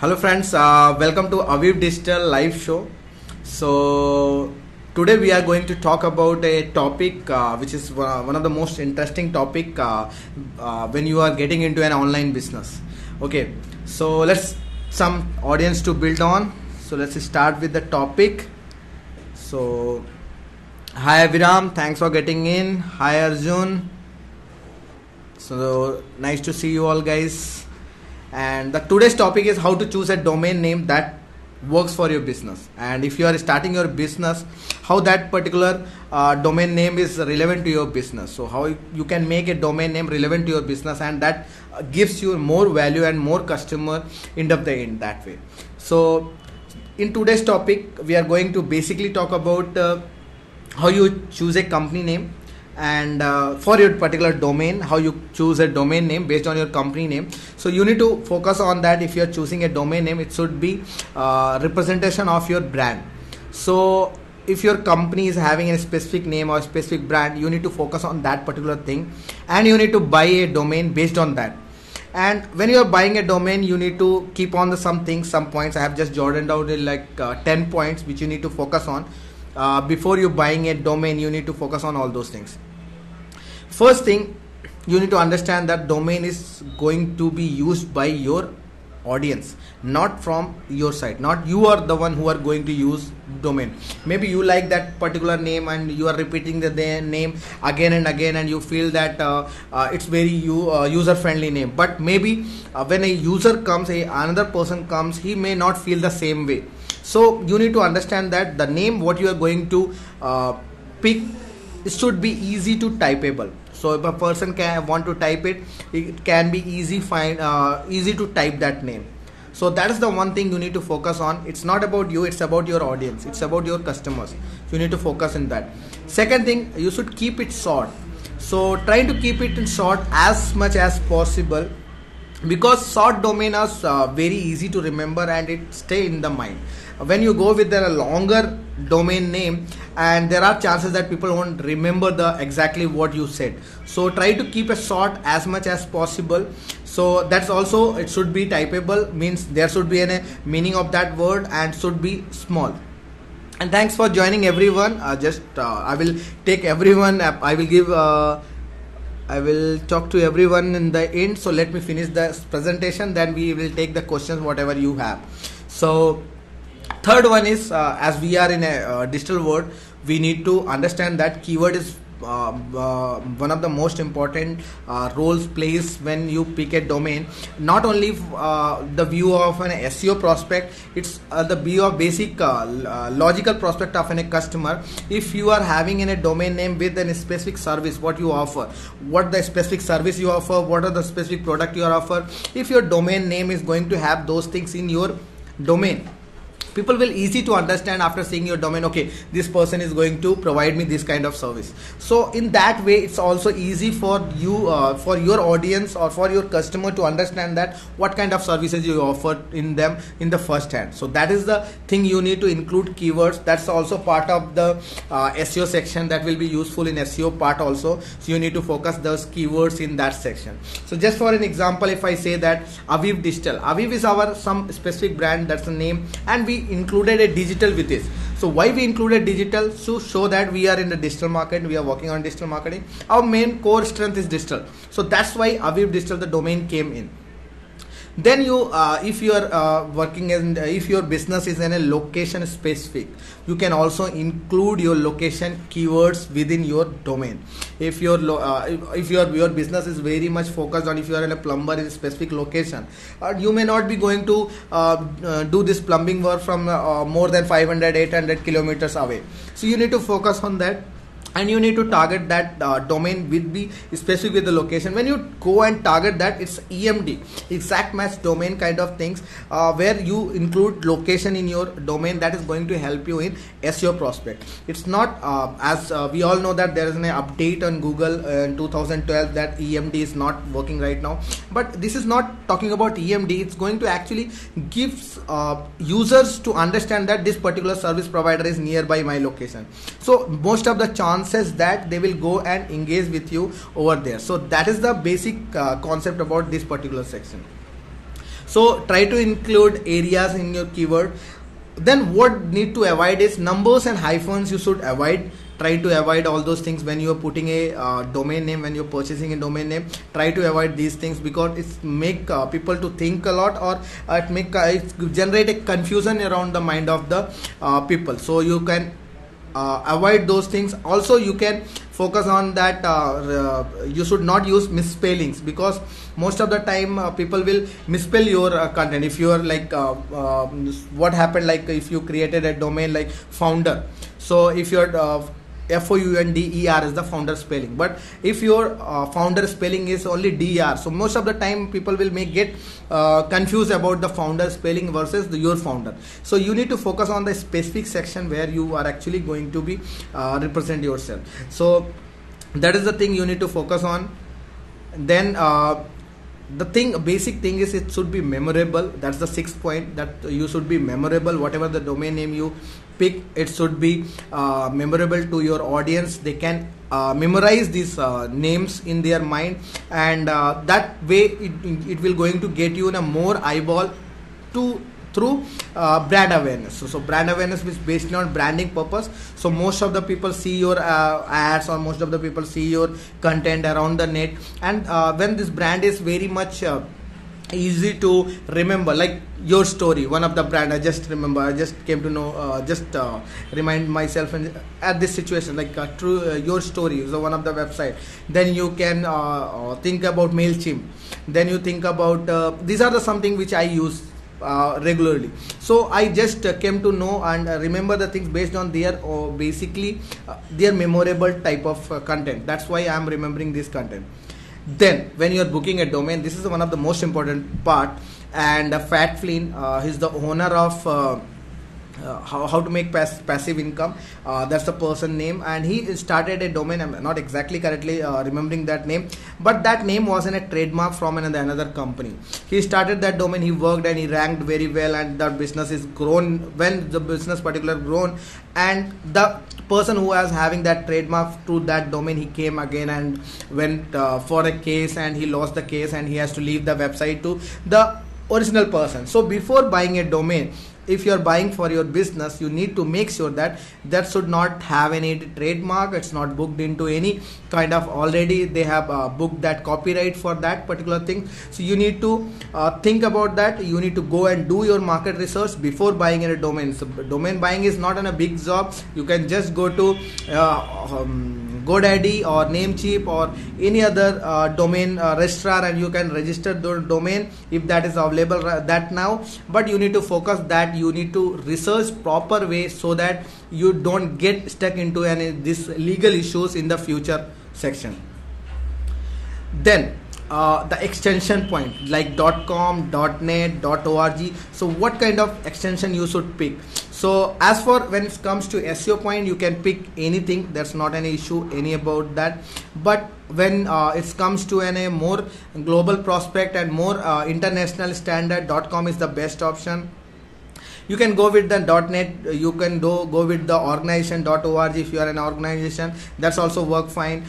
Hello friends, uh, welcome to Aviv Digital live show. So today we are going to talk about a topic uh, which is one of the most interesting topic uh, uh, when you are getting into an online business. Okay, so let's some audience to build on. So let's start with the topic. So hi Viram, thanks for getting in. Hi Arjun. So nice to see you all guys and the today's topic is how to choose a domain name that works for your business. And if you are starting your business how that particular uh, domain name is relevant to your business. So how you can make a domain name relevant to your business and that uh, gives you more value and more customer end of the end that way. So in today's topic we are going to basically talk about uh, how you choose a company name and uh, for your particular domain how you choose a domain name based on your company name. So you need to focus on that if you are choosing a domain name it should be uh, representation of your brand. So if your company is having a specific name or specific brand you need to focus on that particular thing. And you need to buy a domain based on that. And when you are buying a domain you need to keep on the some things some points. I have just jotted down like uh, 10 points which you need to focus on. Uh, before you buying a domain you need to focus on all those things first thing you need to understand that domain is going to be used by your audience not from your side. Not you are the one who are going to use domain. Maybe you like that particular name and you are repeating the name again and again and you feel that uh, uh, it's very u- uh, user friendly name. But maybe uh, when a user comes a another person comes he may not feel the same way. So you need to understand that the name what you are going to uh, pick should be easy to typeable so if a person can want to type it it can be easy find uh, easy to type that name. So that is the one thing you need to focus on. It's not about you it's about your audience. It's about your customers. You need to focus in that. Second thing you should keep it short. So trying to keep it in short as much as possible because short domain is uh, very easy to remember and it stay in the mind. When you go with a longer domain name and there are chances that people won't remember the exactly what you said. So try to keep it short as much as possible. So that's also it should be typeable means there should be a meaning of that word and should be small. And thanks for joining everyone. Uh, just uh, i will take everyone i will give uh, I will talk to everyone in the end. So let me finish the presentation. Then we will take the questions, whatever you have. So third one is uh, as we are in a uh, digital world, we need to understand that keyword is one of the most important uh, roles plays when you pick a domain. Not only uh, the view of an seo prospect it's uh, the view of basic uh, logical prospect of a customer. If you are having in a domain name with a specific service what you offer what the specific service you offer what are the specific product you are offer if your domain name is going to have those things in your domain people will easy to understand after seeing your domain okay this person is going to provide me this kind of service. So in that way it's also easy for you uh, for your audience or for your customer to understand that what kind of services you offer in them in the first hand. So that is the thing you need to include keywords. That's also part of the uh, seo section that will be useful in seo part also. So you need to focus those keywords in that section. So just for an example if i say that aviv digital. Aviv is our some specific brand. That's the name. And we included a digital with this. So why we included digital? To show that we are in the digital market we are working on digital marketing. Our main core strength is digital. So that's why aviv digital the domain came in then you uh, if you are uh, working in uh, if your business is in a location specific you can also include your location keywords within your domain. If your uh, if your your business is very much focused on if you are in a plumber in a specific location uh, you may not be going to uh, do this plumbing work from more than 500 800 kilometers away. So you need to focus on that and you need to target that uh, domain with the specific with the location. When you go and target that it's emd exact match domain kind of things uh, where you include location in your domain that is going to help you in seo prospect. It's not uh, as uh, we all know that there is an update on google in 2012 that emd is not working right now. But this is not talking about emd it's going to actually gives uh, users to understand that this particular service provider is nearby my location. So most of the chance chances that they will go and engage with you over there. So that is the basic uh, concept about this particular section. So try to include areas in your keyword. Then what need to avoid is numbers and hyphens you should avoid. Try to avoid all those things when you are putting a uh, domain name when you're purchasing a domain name. Try to avoid these things because it's make uh, people to think a lot or uh, it make uh, it generate a confusion around the mind of the uh, people. So you can uh, avoid those things. Also you can focus on that uh, you should not use misspellings because most of the time uh, people will misspell your uh, content. If you are like uh, what happened like if you created a domain like founder. So if you're uh, F O U N D E R is the founder spelling. But if your uh, founder spelling is only D R, so most of the time people will make get uh, confused about the founder spelling versus the, your founder. So you need to focus on the specific section where you are actually going to be uh, represent yourself. So that is the thing you need to focus on. Then uh, the thing basic thing is it should be memorable that's the sixth point that you should be memorable whatever the domain name you pick it should be uh, memorable to your audience. They can uh, memorize these uh, names in their mind and uh, that way it, it will going to get you in a more eyeball to through uh, brand awareness. So, so brand awareness is based on branding purpose. So most of the people see your uh, ads or most of the people see your content around the net. And uh, when this brand is very much uh, easy to remember like YourStory one of the brand i just remember i just came to know uh, just uh, remind myself and at this situation like uh, true uh, YourStory so one of the website. Then you can uh, uh, think about mailchimp. Then you think about these are the something which i use regularly. So i just came to know and remember the things based on their basically their memorable type of content. That's why i am remembering this content then when you are booking a domain this is one of the most important part. And uh, Pat Flynn uh, he's the owner of uh, how, how to make pass- passive income. Uh, that's the person name. And he started a domain i'm not exactly correctly uh, remembering that name but that name wasn't a trademark from another, another company. He started that domain he worked and he ranked very well and that business is grown when the business particular grown and the person who was having that trademark to that domain he came again and went uh, for a case and he lost the case and he has to leave the website to the original person. So before buying a domain if you are buying for your business you need to make sure that that should not have any trademark. It's not booked into any kind of already they have uh, booked that copyright for that particular thing. So you need to uh, think about that. You need to go and do your market research before buying in a domain. So domain buying is not an a big job. You can just go to uh, um, GoDaddy or Namecheap or any other uh, domain uh, registrar and you can register the domain if that is available that now but you need to focus that you need to research proper way so that you don't get stuck into any this legal issues in the future section then uh, the extension point like .com, .net, .org. So what kind of extension you should pick? So as for when it comes to SEO point, you can pick anything. That's not an issue any about that. But when uh, it comes to an, a more global prospect and more uh, international standard, .com is the best option you can go with the net you can do go with the organization.org if you are an organization that's also work fine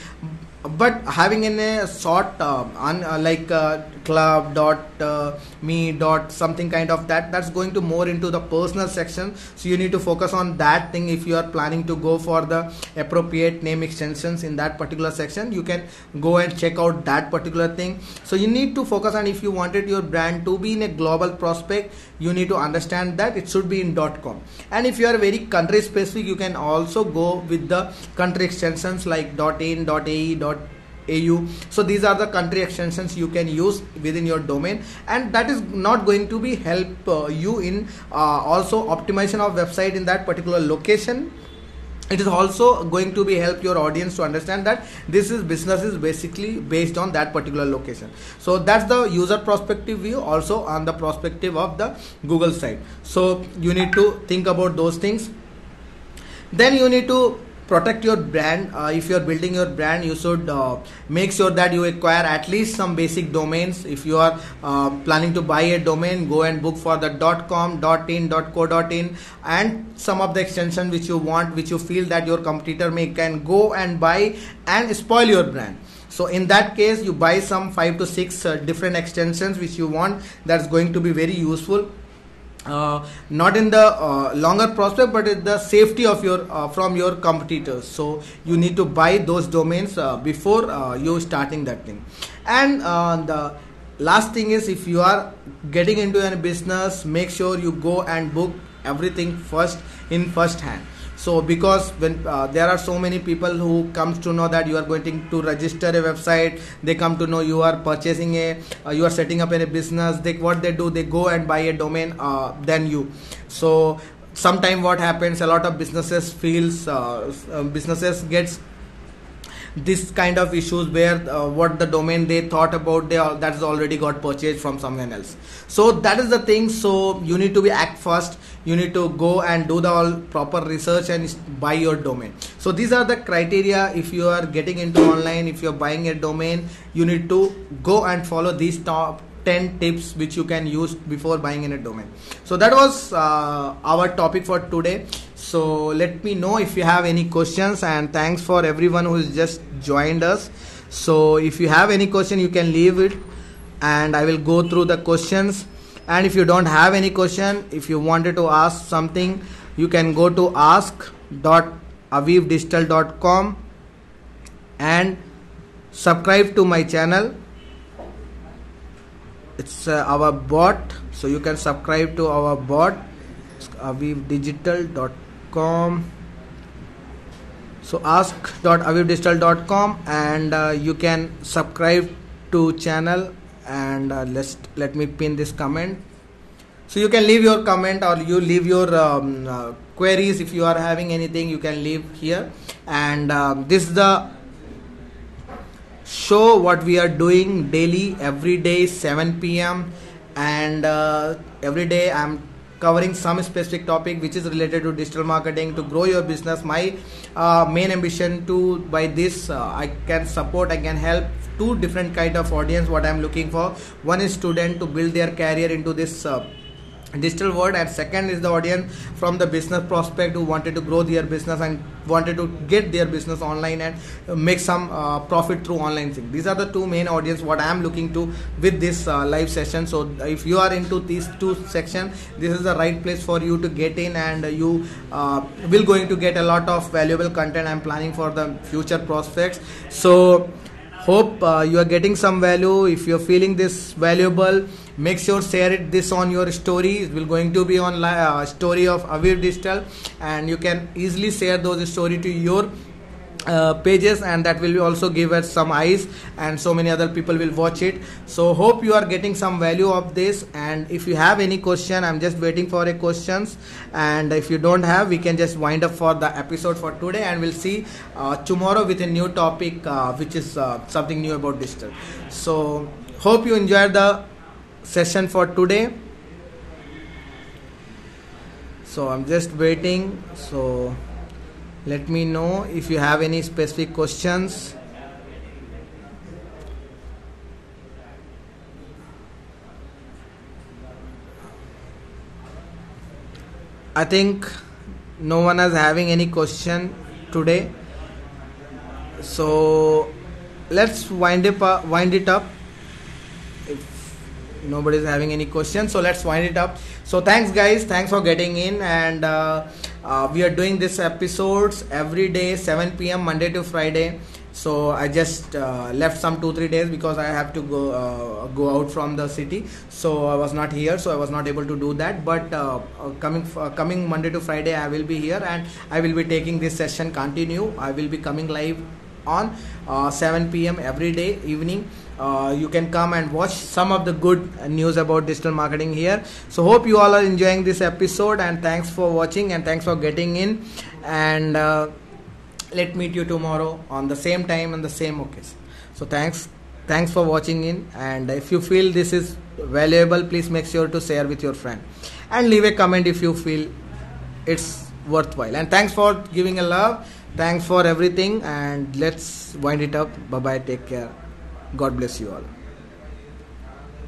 but having in a short uh, un, uh, like uh, club dot uh, me dot something kind of that. That's going to more into the personal section. So you need to focus on that thing. If you are planning to go for the appropriate name extensions in that particular section you can go and check out that particular thing. So you need to focus on if you wanted your brand to be in a global prospect you need to understand that it should be in dot com. And if you are very country specific you can also go with the country extensions like in ae au so these are the country extensions you can use within your domain. And that is not going to be help uh, you in uh, also optimization of website in that particular location. It is also going to be help your audience to understand that this is business is basically based on that particular location. So that's the user perspective view also on the perspective of the google side so you need to think about those things. Then you need to protect your brand. Uh, if you're building your brand you should uh, make sure that you acquire at least some basic domains. If you are uh, planning to buy a domain go and book for the com in co in and some of the extension which you want which you feel that your competitor may can go and buy and spoil your brand. So in that case you buy some five to six uh, different extensions which you want. That's going to be very useful uh, not in the uh, longer prospect but in the safety of your uh, from your competitors. So you need to buy those domains uh, before uh, you starting that thing. And uh, the last thing is if you are getting into a business make sure you go and book everything first in first hand so because when uh, there are so many people who comes to know that you are going to register a website they come to know you are purchasing a uh, you are setting up a business they what they do they go and buy a domain uh, than you. So sometime what happens a lot of businesses feels uh, uh, businesses gets this kind of issues where uh, what the domain they thought about they all, that's already got purchased from someone else. So that is the thing. So you need to be act first. You need to go and do the all proper research and buy your domain. So these are the criteria. If you are getting into online if you're buying a domain you need to go and follow these top 10 tips which you can use before buying in a domain. So that was uh, our topic for today. So let me know if you have any questions and thanks for everyone who has just joined us. So if you have any question you can leave it and i will go through the questions. And if you don't have any question if you wanted to ask something you can go to ask.avivdigital.com and subscribe to my channel it's uh, our bot so you can subscribe to our bot avivdigital.com so ask.avivdigital.com and uh, you can subscribe to channel and uh, let's let me pin this comment. So you can leave your comment or you leave your um, uh, queries if you are having anything you can leave here. And um, this is the show what we are doing daily every day 7 pm and uh, every day i'm covering some specific topic which is related to digital marketing to grow your business. My uh, main ambition to by this uh, i can support i can help two different kind of audience what i'm looking for. One is student to build their career into this uh, digital world and second is the audience from the business prospect who wanted to grow their business and wanted to get their business online and make some uh, profit through online thing. These are the two main audience what i am looking to with this uh, live session. So if you are into these two section this is the right place for you to get in and you uh, will going to get a lot of valuable content. I'm planning for the future prospects. So hope uh, you are getting some value. If you're feeling this valuable make sure share it this on your story. It will going to be on uh, story of Aviv Digital and you can easily share those story to your uh, pages and that will also give us some eyes and so many other people will watch it. So hope you are getting some value of this and if you have any question i'm just waiting for a questions. And if you don't have we can just wind up for the episode for today and we'll see uh, tomorrow with a new topic uh, which is uh, something new about digital. So hope you enjoyed the session for today. So i'm just waiting. So let me know if you have any specific questions. I think no one is having any question today. So let's wind it up wind it up. If nobody is having any questions so let's wind it up. So thanks guys. Thanks for getting in and uh, uh, we are doing this episodes every day 7 p.m monday to friday. So i just uh, left some two three days because i have to go uh, go out from the city. So i was not here so i was not able to do that. But uh, uh, coming uh, coming monday to friday i will be here and i will be taking this session continue. I will be coming live on 7 p.m every day evening. Uh, you can come and watch some of the good news about digital marketing here. So hope you all are enjoying this episode and thanks for watching and thanks for getting in. And uh, let meet you tomorrow on the same time and the same occasion. So thanks. Thanks for watching in. And if you feel this is valuable please make sure to share with your friend. And leave a comment if you feel it's worthwhile. And thanks for giving a love thanks for everything and let's wind it up. Bye bye take care. God bless you all.